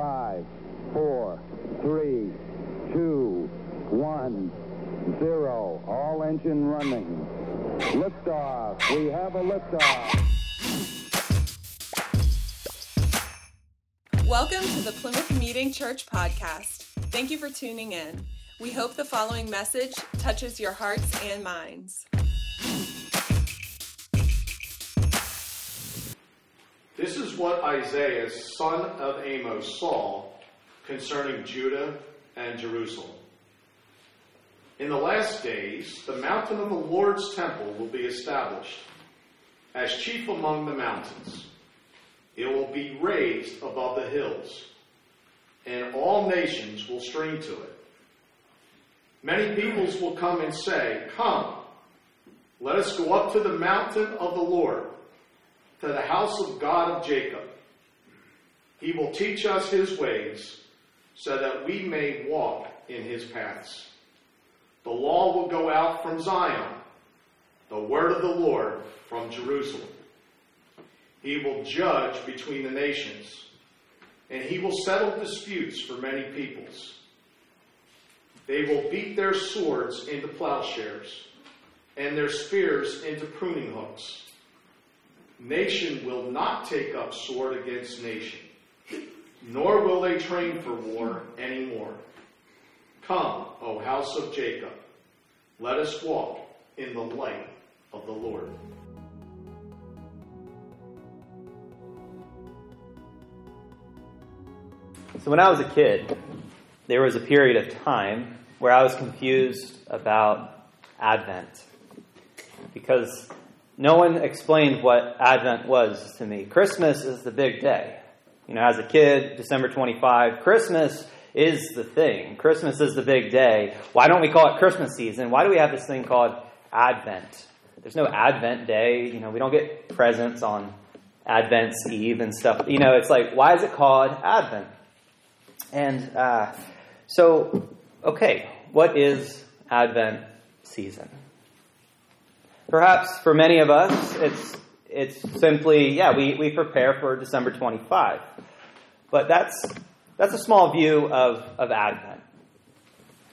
Five, four, three, two, one, zero. All engine running. Liftoff. We have a liftoff. Welcome to the Plymouth Meeting Church podcast. Thank you for tuning in. We hope the following message touches your hearts and minds. This is what Isaiah, son of Amos, saw concerning Judah and Jerusalem. In the last days, the mountain of the Lord's temple will be established as chief among the mountains. It will be raised above the hills, and all nations will stream to it. Many peoples will come and say, Come, let us go up to the mountain of the Lord to the house of God of Jacob. He will teach us his ways so that we may walk in his paths. The law will go out from Zion, the word of the Lord from Jerusalem. He will judge between the nations, and he will settle disputes for many peoples. They will beat their swords into plowshares and their spears into pruning hooks. Nation will not take up sword against nation, nor will they train for war anymore. Come, O house of Jacob, let us walk in the light of the Lord. So, when I was a kid, there was a period of time where I was confused about Advent because no one explained what Advent was to me. Christmas is the big day. You know, as a kid, December 25, Christmas is the thing. Christmas is the big day. Why don't we call it Christmas season? Why do we have this thing called Advent? There's no Advent day. You know, we don't get presents on Advent Eve and stuff. You know, it's like, why is it called Advent? And uh, so, okay, what is Advent season? Perhaps for many of us, it's, it's simply, yeah, we, we prepare for December 25. But that's, that's a small view of, of Advent.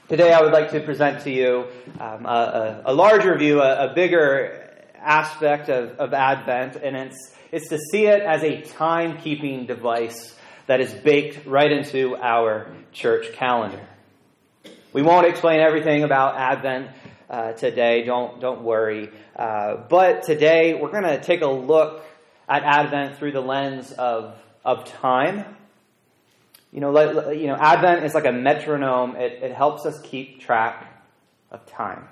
Today, I would like to present to you um, a, a, larger view, a, a bigger aspect of, of Advent, and it's, it's to see it as a timekeeping device that is baked right into our church calendar. We won't explain everything about Advent uh, today. Don't don't worry. Uh, but today we're going to take a look at Advent through the lens of of time. You know, like, you know, Advent is like a metronome. It, it helps us keep track of time.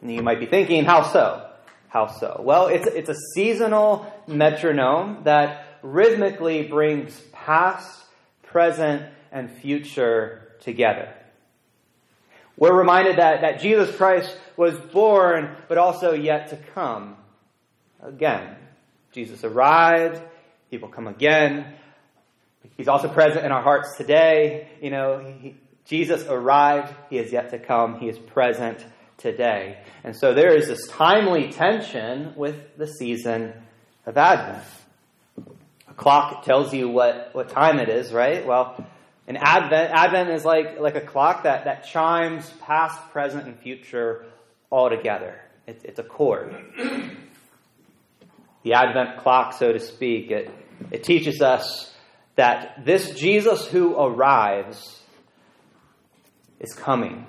And you might be thinking, how so? How so? Well, it's it's a seasonal metronome that rhythmically brings past, present, and future together. We're reminded that, that Jesus Christ was born, but also yet to come. Again, Jesus arrived, he will come again. He's also present in our hearts today. You know, he, Jesus arrived, he is yet to come, he is present today. And so there is this timely tension with the season of Advent. A clock tells you what, what time it is, right? Well, and Advent, Advent is like, like a clock that, that chimes past, present, and future all together. It, it's a chord. the Advent clock, so to speak, it, it teaches us that this Jesus who arrives is coming.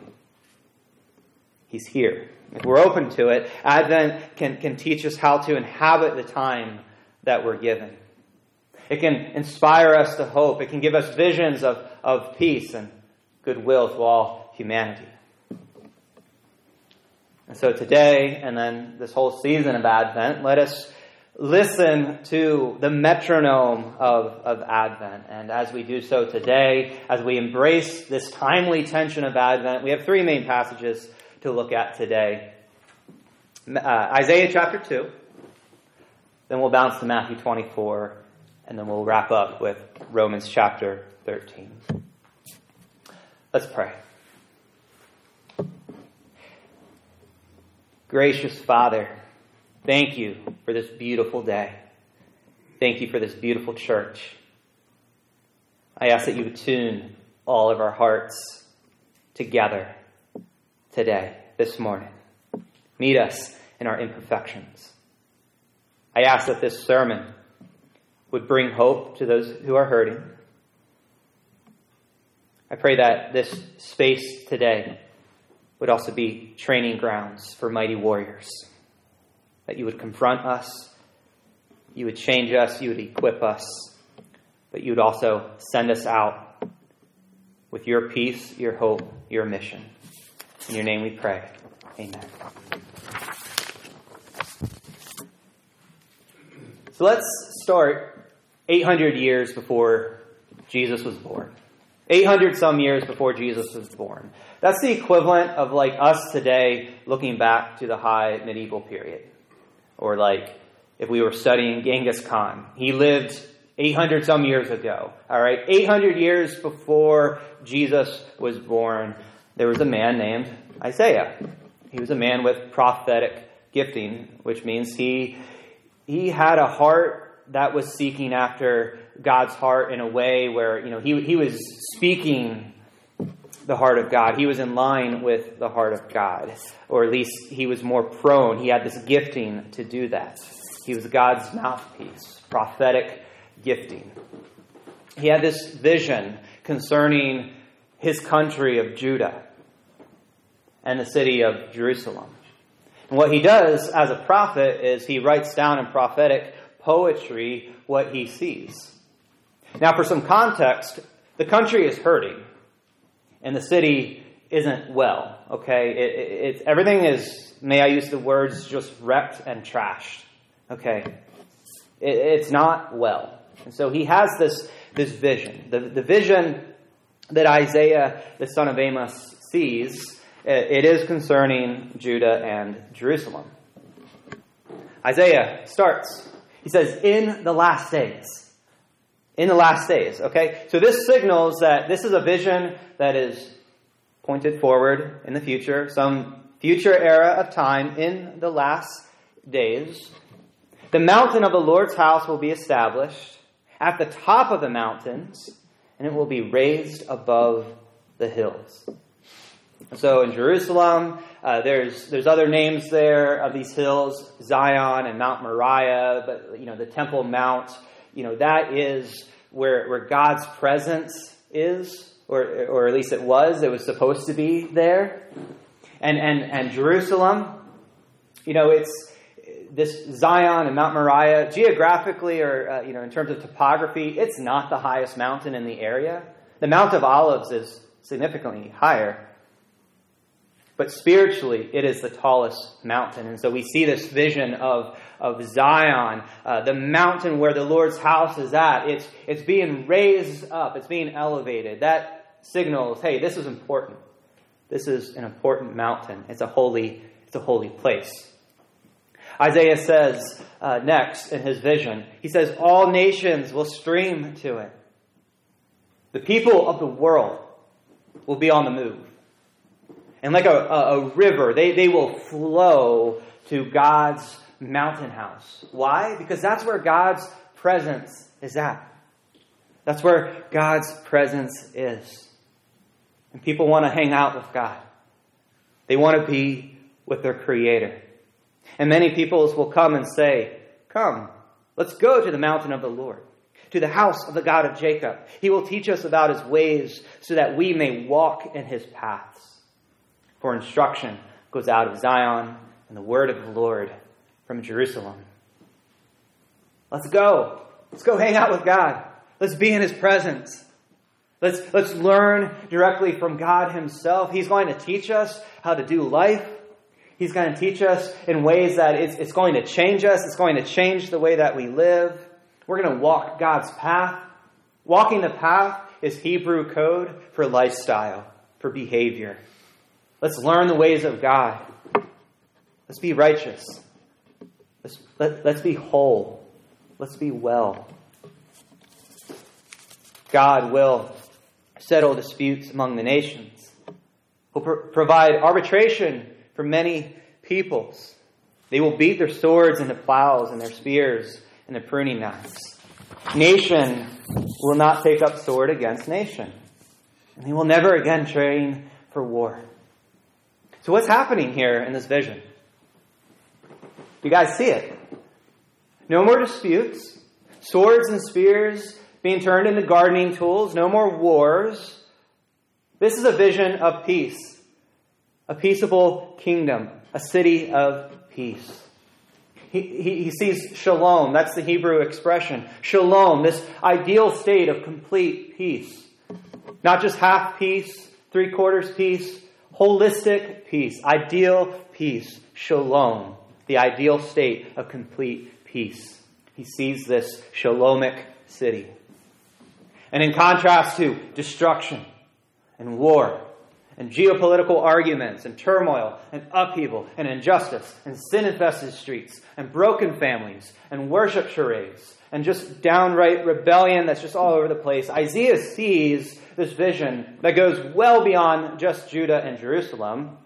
He's here. If we're open to it, Advent can, can teach us how to inhabit the time that we're given. It can inspire us to hope. It can give us visions of, of peace and goodwill to all humanity. And so today, and then this whole season of Advent, let us listen to the metronome of, of Advent. And as we do so today, as we embrace this timely tension of Advent, we have three main passages to look at today uh, Isaiah chapter 2, then we'll bounce to Matthew 24, and then we'll wrap up with Romans chapter 13. Let's pray. Gracious Father, thank you for this beautiful day. Thank you for this beautiful church. I ask that you would tune all of our hearts together today, this morning. Meet us in our imperfections. I ask that this sermon would bring hope to those who are hurting. I pray that this space today would also be training grounds for mighty warriors. That you would confront us, you would change us, you would equip us, but you would also send us out with your peace, your hope, your mission. In your name we pray. Amen. So let's start 800 years before Jesus was born. 800 some years before Jesus was born. That's the equivalent of like us today looking back to the high medieval period. Or like if we were studying Genghis Khan. He lived 800 some years ago. All right. 800 years before Jesus was born, there was a man named Isaiah. He was a man with prophetic gifting, which means he, he had a heart that was seeking after God's heart in a way where, you know, he, he was speaking the heart of God. He was in line with the heart of God, or at least he was more prone. He had this gifting to do that. He was God's mouthpiece, prophetic gifting. He had this vision concerning his country of Judah and the city of Jerusalem. And what he does as a prophet is he writes down in prophetic poetry what he sees. Now, for some context, the country is hurting and the city isn't well, okay? It, it, it, everything is, may I use the words, just wrecked and trashed, okay? it's not well. And so he has this, this vision. The, the vision that Isaiah, the son of Amos, sees, it is concerning Judah and Jerusalem. Isaiah starts. He says, In the last days. In the last days, okay? So this signals that this is a vision that is pointed forward in the future, some future era of time in the last days. The mountain of the Lord's house will be established at the top of the mountains, and it will be raised above the hills. So in Jerusalem, uh, there's there's other names there of these hills, Zion and Mount Moriah, but you know the Temple Mount, you know that is where where God's presence is, or or at least it was. It was supposed to be there, and and and Jerusalem, you know it's this Zion and Mount Moriah, geographically or uh, you know in terms of topography, it's not the highest mountain in the area. The Mount of Olives is significantly higher. But spiritually, it is the tallest mountain. And so we see this vision of, of Zion, uh, the mountain where the Lord's house is at. It's, it's being raised up, it's being elevated. That signals, hey, this is important. This is an important mountain. It's a holy, it's a holy place. Isaiah says uh, next in his vision, he says, All nations will stream to it. The people of the world will be on the move. And like a, a, a river, they, they will flow to God's mountain house. Why? Because that's where God's presence is at. That's where God's presence is. And people want to hang out with God. They want to be with their Creator. And many peoples will come and say, Come, let's go to the mountain of the Lord, to the house of the God of Jacob. He will teach us about his ways so that we may walk in his paths. For instruction goes out of Zion and the word of the Lord from Jerusalem. Let's go. Let's go hang out with God. Let's be in his presence. Let's, let's learn directly from God himself. He's going to teach us how to do life. He's going to teach us in ways that it's, it's going to change us. It's going to change the way that we live. We're going to walk God's path. Walking the path is Hebrew code for lifestyle, for behavior. Let's learn the ways of God. Let's be righteous. Let's, let, let's be whole. Let's be well. God will settle disputes among the nations. Pro- provide arbitration for many peoples. They will beat their swords into plows and their spears into pruning knives. Nation will not take up sword against nation, and they will never again train for war. So, what's happening here in this vision? You guys see it? No more disputes, swords and spears being turned into gardening tools, no more wars. This is a vision of peace, a peaceable kingdom, a city of peace. He, he, he, sees shalom, that's the Hebrew expression. Shalom, this ideal state of complete peace. Not just half peace, three quarters peace, holistic peace, ideal peace, shalom, the ideal state of complete peace. He sees this shalomic city. And in contrast to destruction and war and geopolitical arguments and turmoil and upheaval and injustice and sin infested streets and broken families and worship charades and just downright rebellion that's just all over the place, Isaiah sees this vision that goes well beyond just Judah and Jerusalem.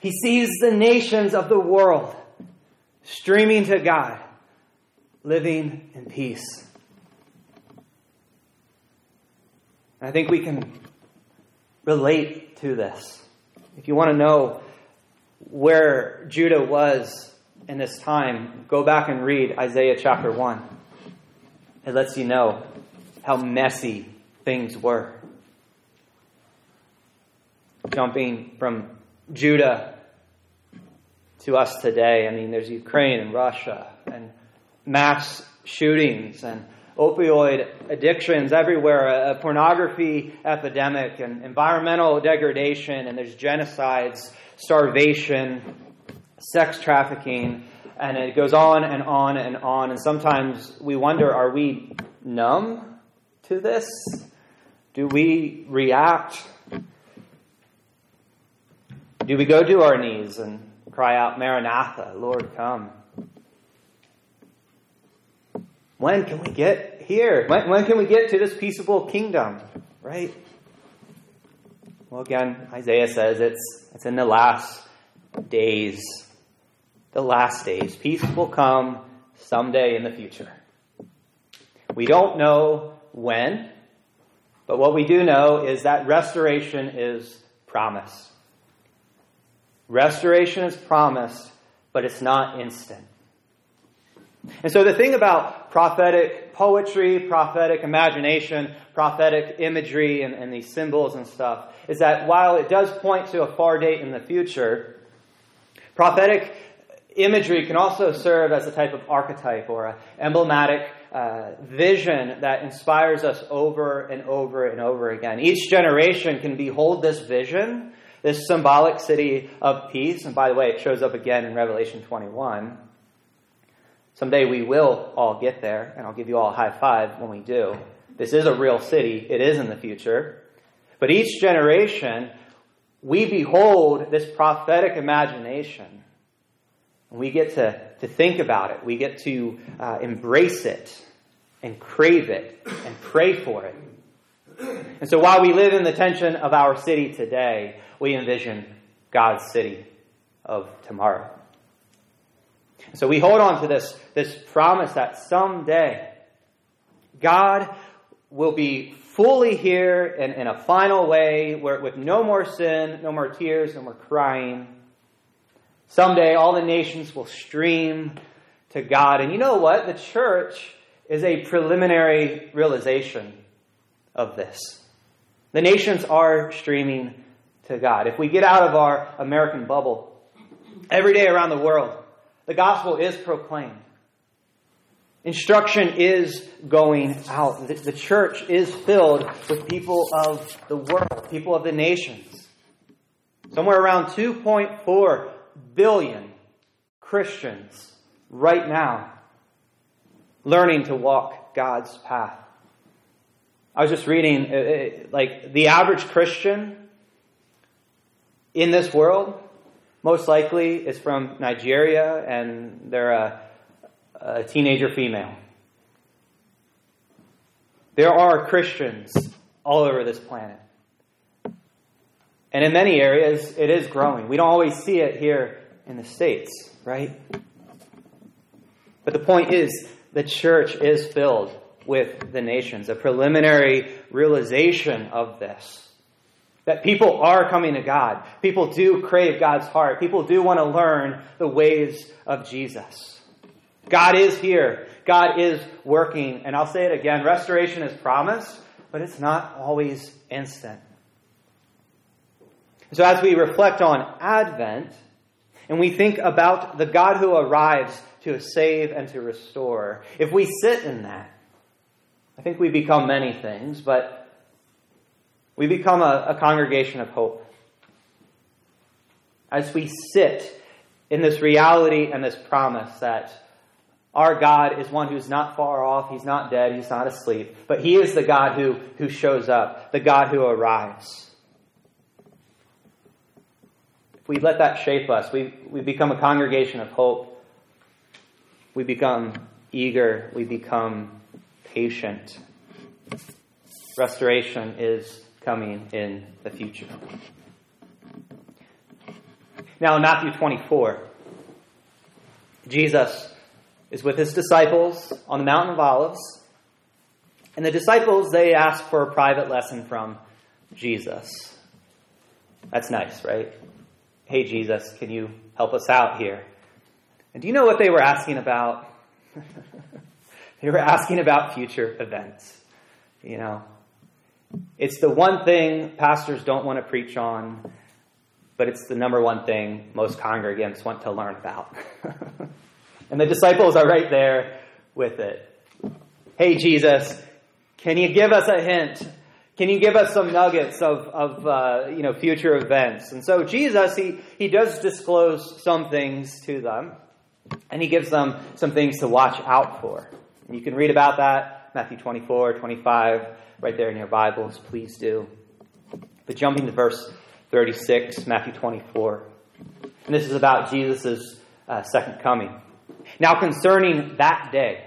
He sees the nations of the world streaming to God, living in peace. I think we can relate to this. If you want to know where Judah was in this time, go back and read Isaiah chapter 1. It lets you know how messy things were. Jumping from Judah to us today, I mean, there's Ukraine and Russia and mass shootings and opioid addictions everywhere, a, pornography epidemic, and environmental degradation, and there's genocides, starvation, sex trafficking, and it goes on and on and on. And sometimes we wonder are we numb to this? Do we react? Do we go to our knees and cry out, Maranatha, Lord, come? When can we get here? When, when can we get to this peaceable kingdom? Right? Well, again, Isaiah says it's, it's in the last days. The last days. Peace will come someday in the future. We don't know when, but what we do know is that restoration is promised. Restoration is promised, but it's not instant. And so the thing about prophetic poetry, prophetic imagination, prophetic imagery, and, and, these symbols and stuff is that while it does point to a far date in the future, prophetic imagery can also serve as a type of archetype or an emblematic uh, vision that inspires us over and over and over again. Each generation can behold this vision, this symbolic city of peace. And by the way, it shows up again in Revelation 21. Someday we will all get there, and I'll give you all a high five when we do. This is a real city, it is in the future. But each generation, we behold this prophetic imagination. We get to, to think about it, we get to uh, embrace it, and crave it, and pray for it. And so while we live in the tension of our city today, we envision God's city of tomorrow. So we hold on to this, this promise that someday God will be fully here in, in a final way where, with no more sin, no more tears, no more crying. Someday all the nations will stream to God. And you know what? The church is a preliminary realization of this. The nations are streaming to God. If we get out of our American bubble, every day around the world, the gospel is proclaimed. Instruction is going out. The church is filled with people of the world, people of the nations. Somewhere around 2.4 billion Christians right now learning to walk God's path. I was just reading, uh, uh, like, the average Christian in this world most likely is from Nigeria and they're a, a teenager female. There are Christians all over this planet. And in many areas, it is growing. We don't always see it here in the States, right? But the point is, the church is filled with the nations, a preliminary realization of this. That people are coming to God. People do crave God's heart. People do want to learn the ways of Jesus. God is here. God is working. And I'll say it again restoration is promised, but it's not always instant. So as we reflect on Advent, and we think about the God who arrives to save and to restore, if we sit in that, I think we become many things, but we become a, a congregation of hope. As we sit in this reality and this promise that our God is one who's not far off, he's not dead, he's not asleep, but he is the God who, who shows up, the God who arrives. We let that shape us, we, we become a congregation of hope. We become eager. We become patient. Restoration is coming in the future. Now, in Matthew 24, Jesus is with his disciples on the Mountain of Olives. And the disciples, they ask for a private lesson from Jesus. That's nice, right? Hey, Jesus, can you help us out here? And do you know what they were asking about? they were asking about future events. You know, it's the one thing pastors don't want to preach on, but it's the number one thing most congregants want to learn about. and the disciples are right there with it. Hey, Jesus, can you give us a hint can you give us some nuggets of, of uh, you know, future events? And so Jesus, he, he does disclose some things to them, and he gives them some things to watch out for. And you can read about that, Matthew 24, 25, right there in your Bibles. Please do. But jumping to verse 36, Matthew 24. And this is about Jesus' uh, second coming. Now, concerning that day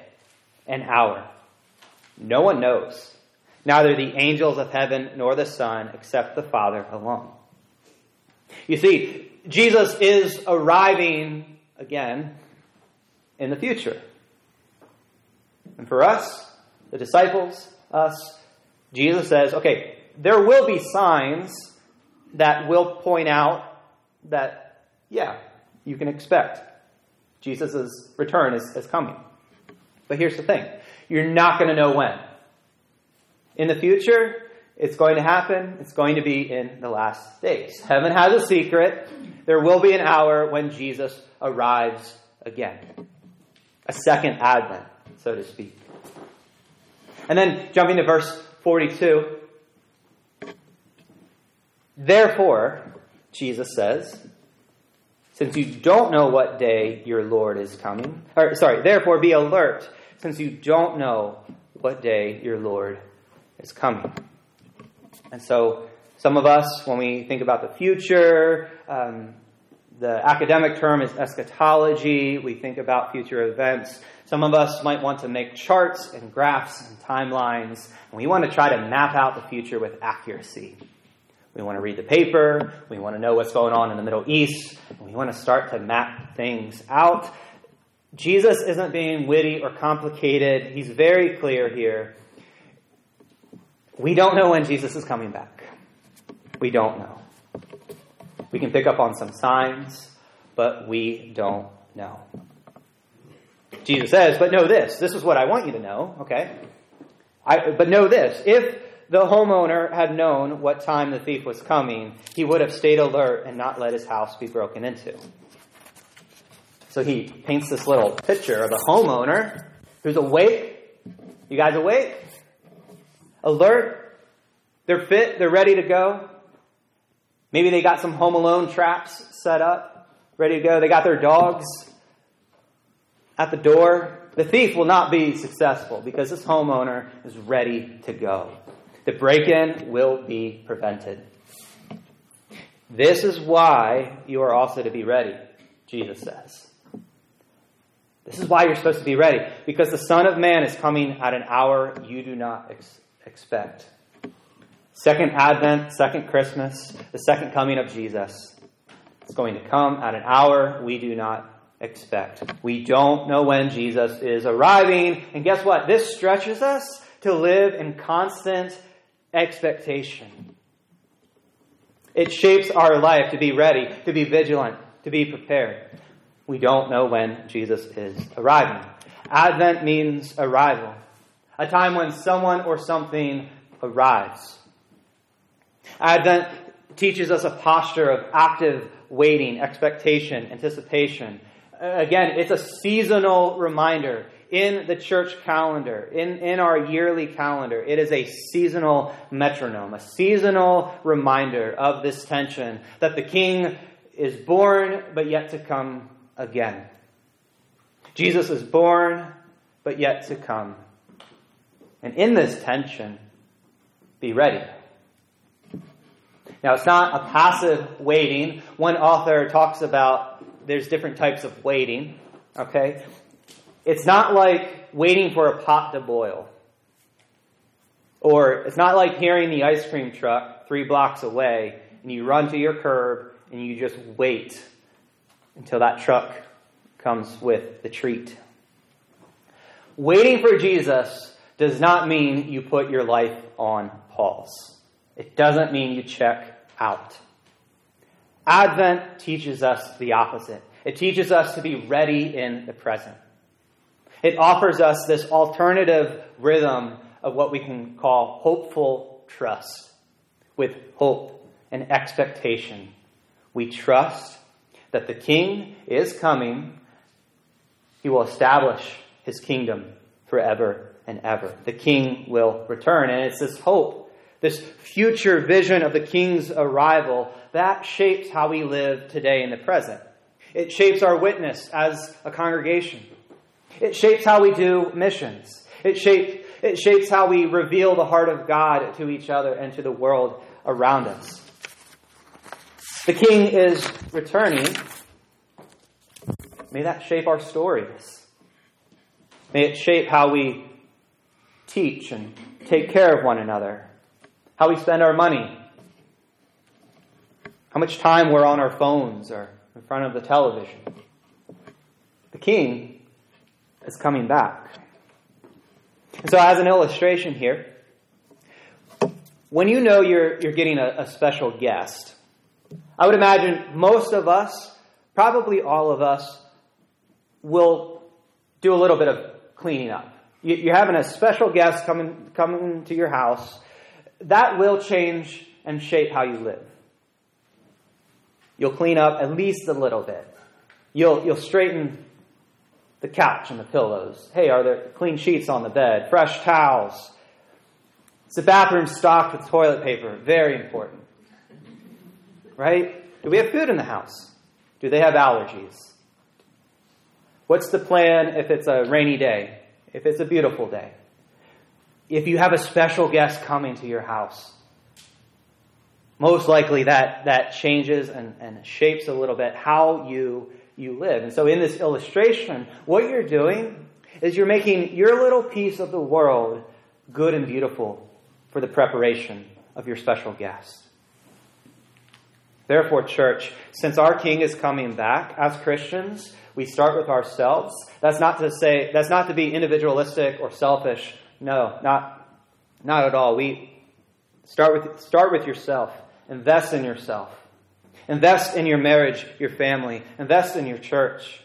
and hour, no one knows neither the angels of heaven nor the Son, except the Father alone. You see, Jesus is arriving again in the future. And for us, the disciples, us, Jesus says, okay, there will be signs that will point out that, yeah, you can expect Jesus' return is, is coming. But here's the thing you're not going to know when. In the future, it's going to happen. It's going to be in the last days. Heaven has a secret. There will be an hour when Jesus arrives again. A second advent, so to speak. And then jumping to verse 42. Therefore, Jesus says, since you don't know what day your Lord is coming, or sorry, therefore be alert, since you don't know what day your Lord is coming. And so, some of us, when we think about the future, um, the academic term is eschatology. We think about future events. Some of us might want to make charts and graphs and timelines, and we want to try to map out the future with accuracy. We want to read the paper, we want to know what's going on in the Middle East, we want to start to map things out. Jesus isn't being witty or complicated. He's very clear here. We don't know when Jesus is coming back. We don't know. We can pick up on some signs, but we don't know. Jesus says, but know this. This is what I want you to know, okay? I, but know this. If the homeowner had known what time the thief was coming, he would have stayed alert and not let his house be broken into. So he paints this little picture of a homeowner who's awake. You guys awake? Alert. They're fit. They're ready to go. Maybe they got some home alone traps set up, ready to go. They got their dogs at the door. The thief will not be successful because this homeowner is ready to go. The break in will be prevented. This is why you are also to be ready, Jesus says. This is why you're supposed to be ready, because the Son of Man is coming at an hour you do not expect expect. Second Advent, second Christmas, the second coming of Jesus. It's going to come at an hour we do not expect. We don't know when Jesus is arriving. And guess what? This stretches us to live in constant expectation. It shapes our life to be ready, to be vigilant, to be prepared. We don't know when Jesus is arriving. Advent means arrival, a time when someone or something arrives. Advent teaches us a posture of active waiting, expectation, anticipation. Again, it's a seasonal reminder in the church calendar, in, in our yearly calendar. It is a seasonal metronome, a seasonal reminder of this tension that the king is born, but yet to come again. Jesus is born, but yet to come. And in this tension, be ready. Now, it's not a passive waiting. One author talks about there's different types of waiting, okay? It's not like waiting for a pot to boil. Or it's not like hearing the ice cream truck three blocks away and you run to your curb and you just wait until that truck comes with the treat. Waiting for Jesus does not mean you put your life on pause. It doesn't mean you check out. Advent teaches us the opposite. It teaches us to be ready in the present. It offers us this alternative rhythm of what we can call hopeful trust. With hope and expectation, we trust that the King is coming. He will establish his kingdom forever and ever. The King will return. And it's this hope, this future vision of the King's arrival, that shapes how we live today in the present. It shapes our witness as a congregation. It shapes how we do missions. It shapes, it shapes how we reveal the heart of God to each other and to the world around us. The King is returning. May that shape our stories. May it shape how we teach and take care of one another, how we spend our money, how much time we're on our phones or in front of the television. The King is coming back. And so, as an illustration here, when you know you're, you're getting a, a special guest, I would imagine most of us, probably all of us, will do a little bit of cleaning up. You, you're having a special guest coming, coming to your house. That will change and shape how you live. You'll clean up at least a little bit. You'll, you'll straighten the couch and the pillows. Hey, are there clean sheets on the bed? Fresh towels? Is the bathroom stocked with toilet paper? Very important. Right? Do we have food in the house? Do they have allergies? What's the plan if it's a rainy day? If it's a beautiful day? If you have a special guest coming to your house, most likely that, that changes and, and shapes a little bit how you you live. And so in this illustration, what you're doing is you're making your little piece of the world good and beautiful for the preparation of your special guest. Therefore, church, since our King is coming back, as Christians, we start with ourselves. That's not to say, that's not to be individualistic or selfish. No, not, not at all. We start with, start with yourself. Invest in yourself. Invest in your marriage, your family. Invest in your church.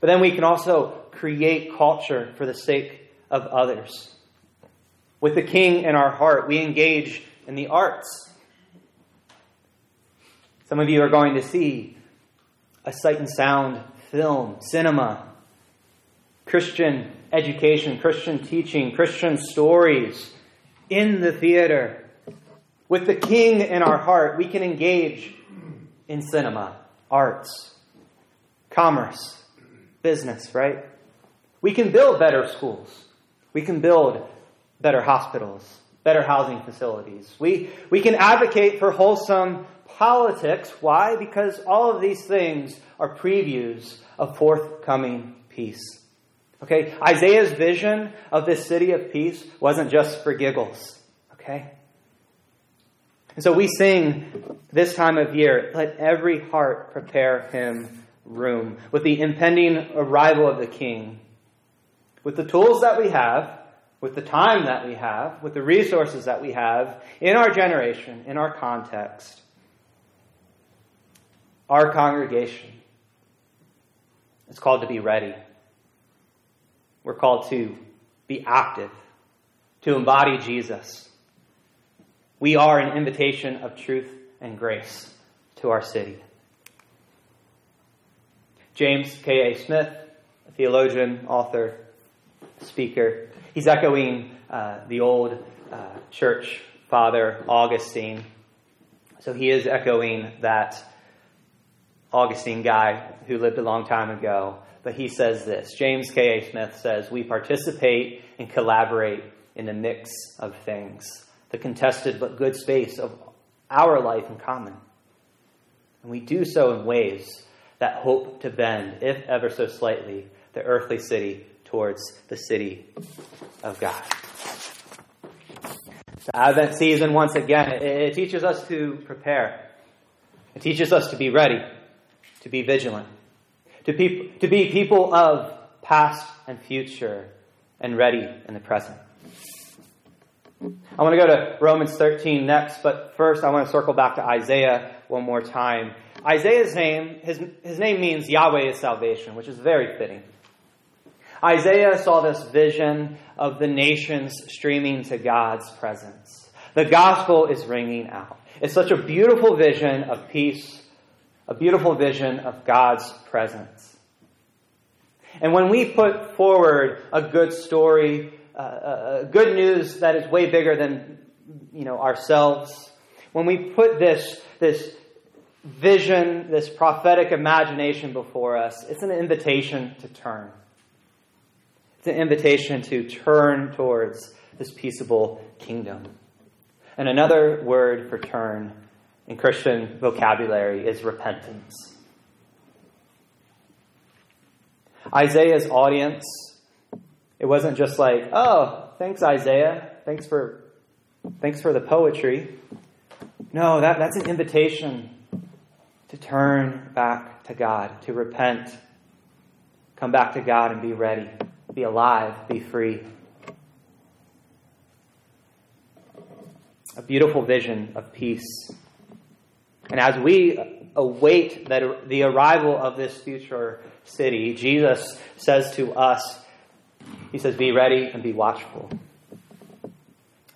But then we can also create culture for the sake of others. With the King in our heart, we engage in the arts. Some of you are going to see a sight and sound film, cinema, Christian education, Christian teaching, Christian stories in the theater. With the King in our heart, we can engage in cinema, arts, commerce, business, right? We can build better schools. We can build better hospitals, better housing facilities. We, we can advocate for wholesome politics. Why? Because all of these things are previews of forthcoming peace. Okay? Isaiah's vision of this city of peace wasn't just for giggles. Okay? And so we sing this time of year, let every heart prepare him room. With the impending arrival of the king, with the tools that we have, with the time that we have, with the resources that we have in our generation, in our context, our congregation is called to be ready. We're called to be active, to embody Jesus. We are an invitation of truth and grace to our city. James K.A. Smith, a theologian, author, speaker, he's echoing uh, the old uh, church father, Augustine. So he is echoing that Augustine guy who lived a long time ago. But he says this James K.A. Smith says, We participate and collaborate in the mix of things, the contested but good space of our life in common. And we do so in ways that hope to bend, if ever so slightly, the earthly city towards the city of God. The Advent season, once again, it, teaches us to prepare. It teaches us to be ready, to be vigilant, to, pe- to be people of past and future, and ready in the present. I want to go to Romans 13 next, but first I want to circle back to Isaiah one more time. Isaiah's name, his, his name means Yahweh is salvation, which is very fitting. Isaiah saw this vision of the nations streaming to God's presence. The gospel is ringing out. It's such a beautiful vision of peace, a beautiful vision of God's presence. And when we put forward a good story, uh, uh, good news that is way bigger than you know ourselves, when we put this this vision, this prophetic imagination before us, it's an invitation to turn. It's an invitation to turn towards this peaceable kingdom. And another word for turn in Christian vocabulary is repentance. Isaiah's audience, it wasn't just like, oh, thanks, Isaiah. Thanks for, thanks for the poetry. No, that, that's an invitation to turn back to God, to repent, come back to God and be ready, be alive, be free. A beautiful vision of peace. And as we await that, the arrival of this future city, Jesus says to us, He says, Be ready and be watchful.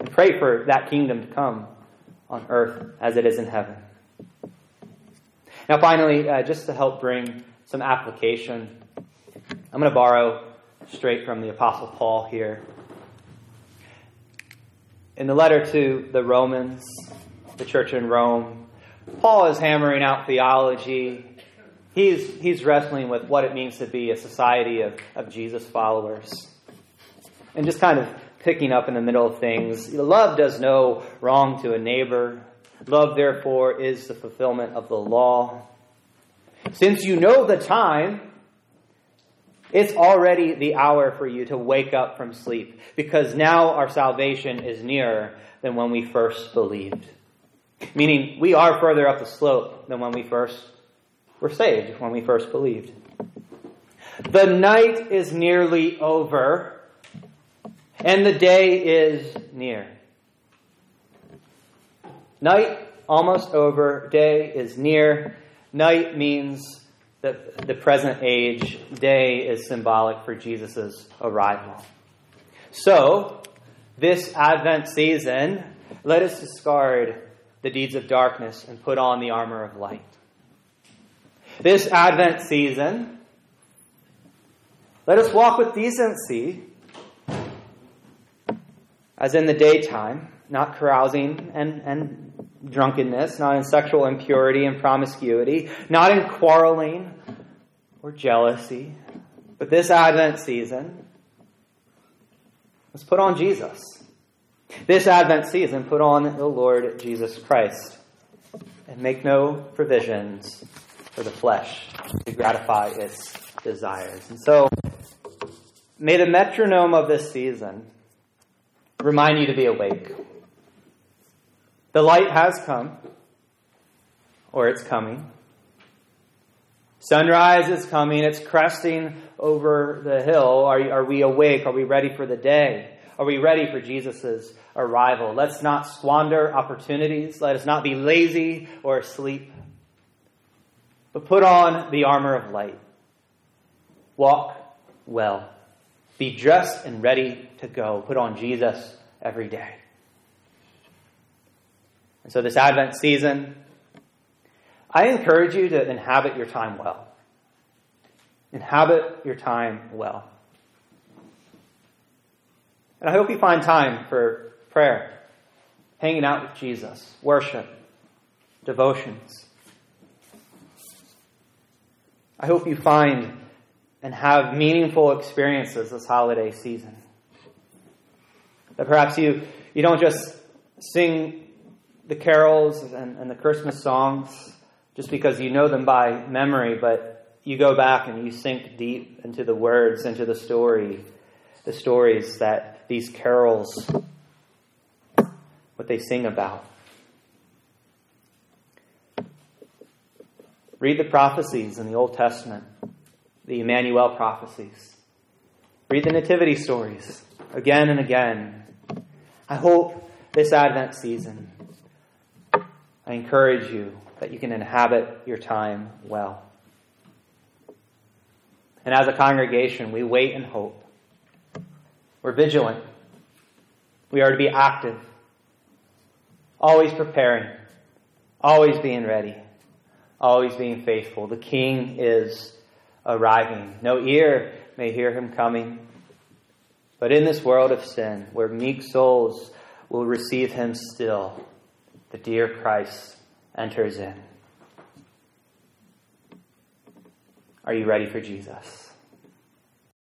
And pray for that kingdom to come on earth as it is in heaven. Now, finally, uh, just to help bring some application, I'm going to borrow straight from the Apostle Paul here. In the letter to the Romans, the church in Rome, Paul is hammering out theology. He's, he's wrestling with what it means to be a society of, of Jesus followers. And just kind of picking up in the middle of things. Love does no wrong to a neighbor. Love, therefore, is the fulfillment of the law. Since you know the time, it's already the hour for you to wake up from sleep, because now our salvation is nearer than when we first believed. Meaning, we are further up the slope than when we first were saved, when we first believed. The night is nearly over, and the day is near. Night almost over, day is near. Night means the, the present age, day is symbolic for Jesus' arrival. So, this Advent season, let us discard the deeds of darkness and put on the armor of light. This Advent season, let us walk with decency, as in the daytime, not carousing and, and drunkenness, not in sexual impurity and promiscuity, not in quarreling or jealousy. But this Advent season, let's put on Jesus. This Advent season, put on the Lord Jesus Christ and make no provisions for the flesh to gratify its desires. And so, may the metronome of this season remind you to be awake The light has come, or it's coming. Sunrise is coming, it's cresting over the hill. Are, are we awake? Are we ready for the day? Are we ready for Jesus' arrival? Let's not squander opportunities. Let us not be lazy or asleep. But put on the armor of light. Walk well. Be dressed and ready to go. Put on Jesus every day. And so, this Advent season, I encourage you to inhabit your time well. Inhabit your time well. And I hope you find time for prayer, hanging out with Jesus, worship, devotions. I hope you find and have meaningful experiences this holiday season. That perhaps you, you don't just sing the carols and, and the Christmas songs just because you know them by memory, but you go back and you sink deep into the words, into the story, the stories that these carols, what they sing about. Read the prophecies in the Old Testament, the Emmanuel prophecies. Read the nativity stories again and again. I hope this Advent season, I encourage you that you can inhabit your time well. And as a congregation, we wait and hope. We're vigilant. We are to be active, always preparing, always being ready always being faithful. The King is arriving. No ear may hear him coming. But in this world of sin, where meek souls will receive him still, the dear Christ enters in. Are you ready for Jesus?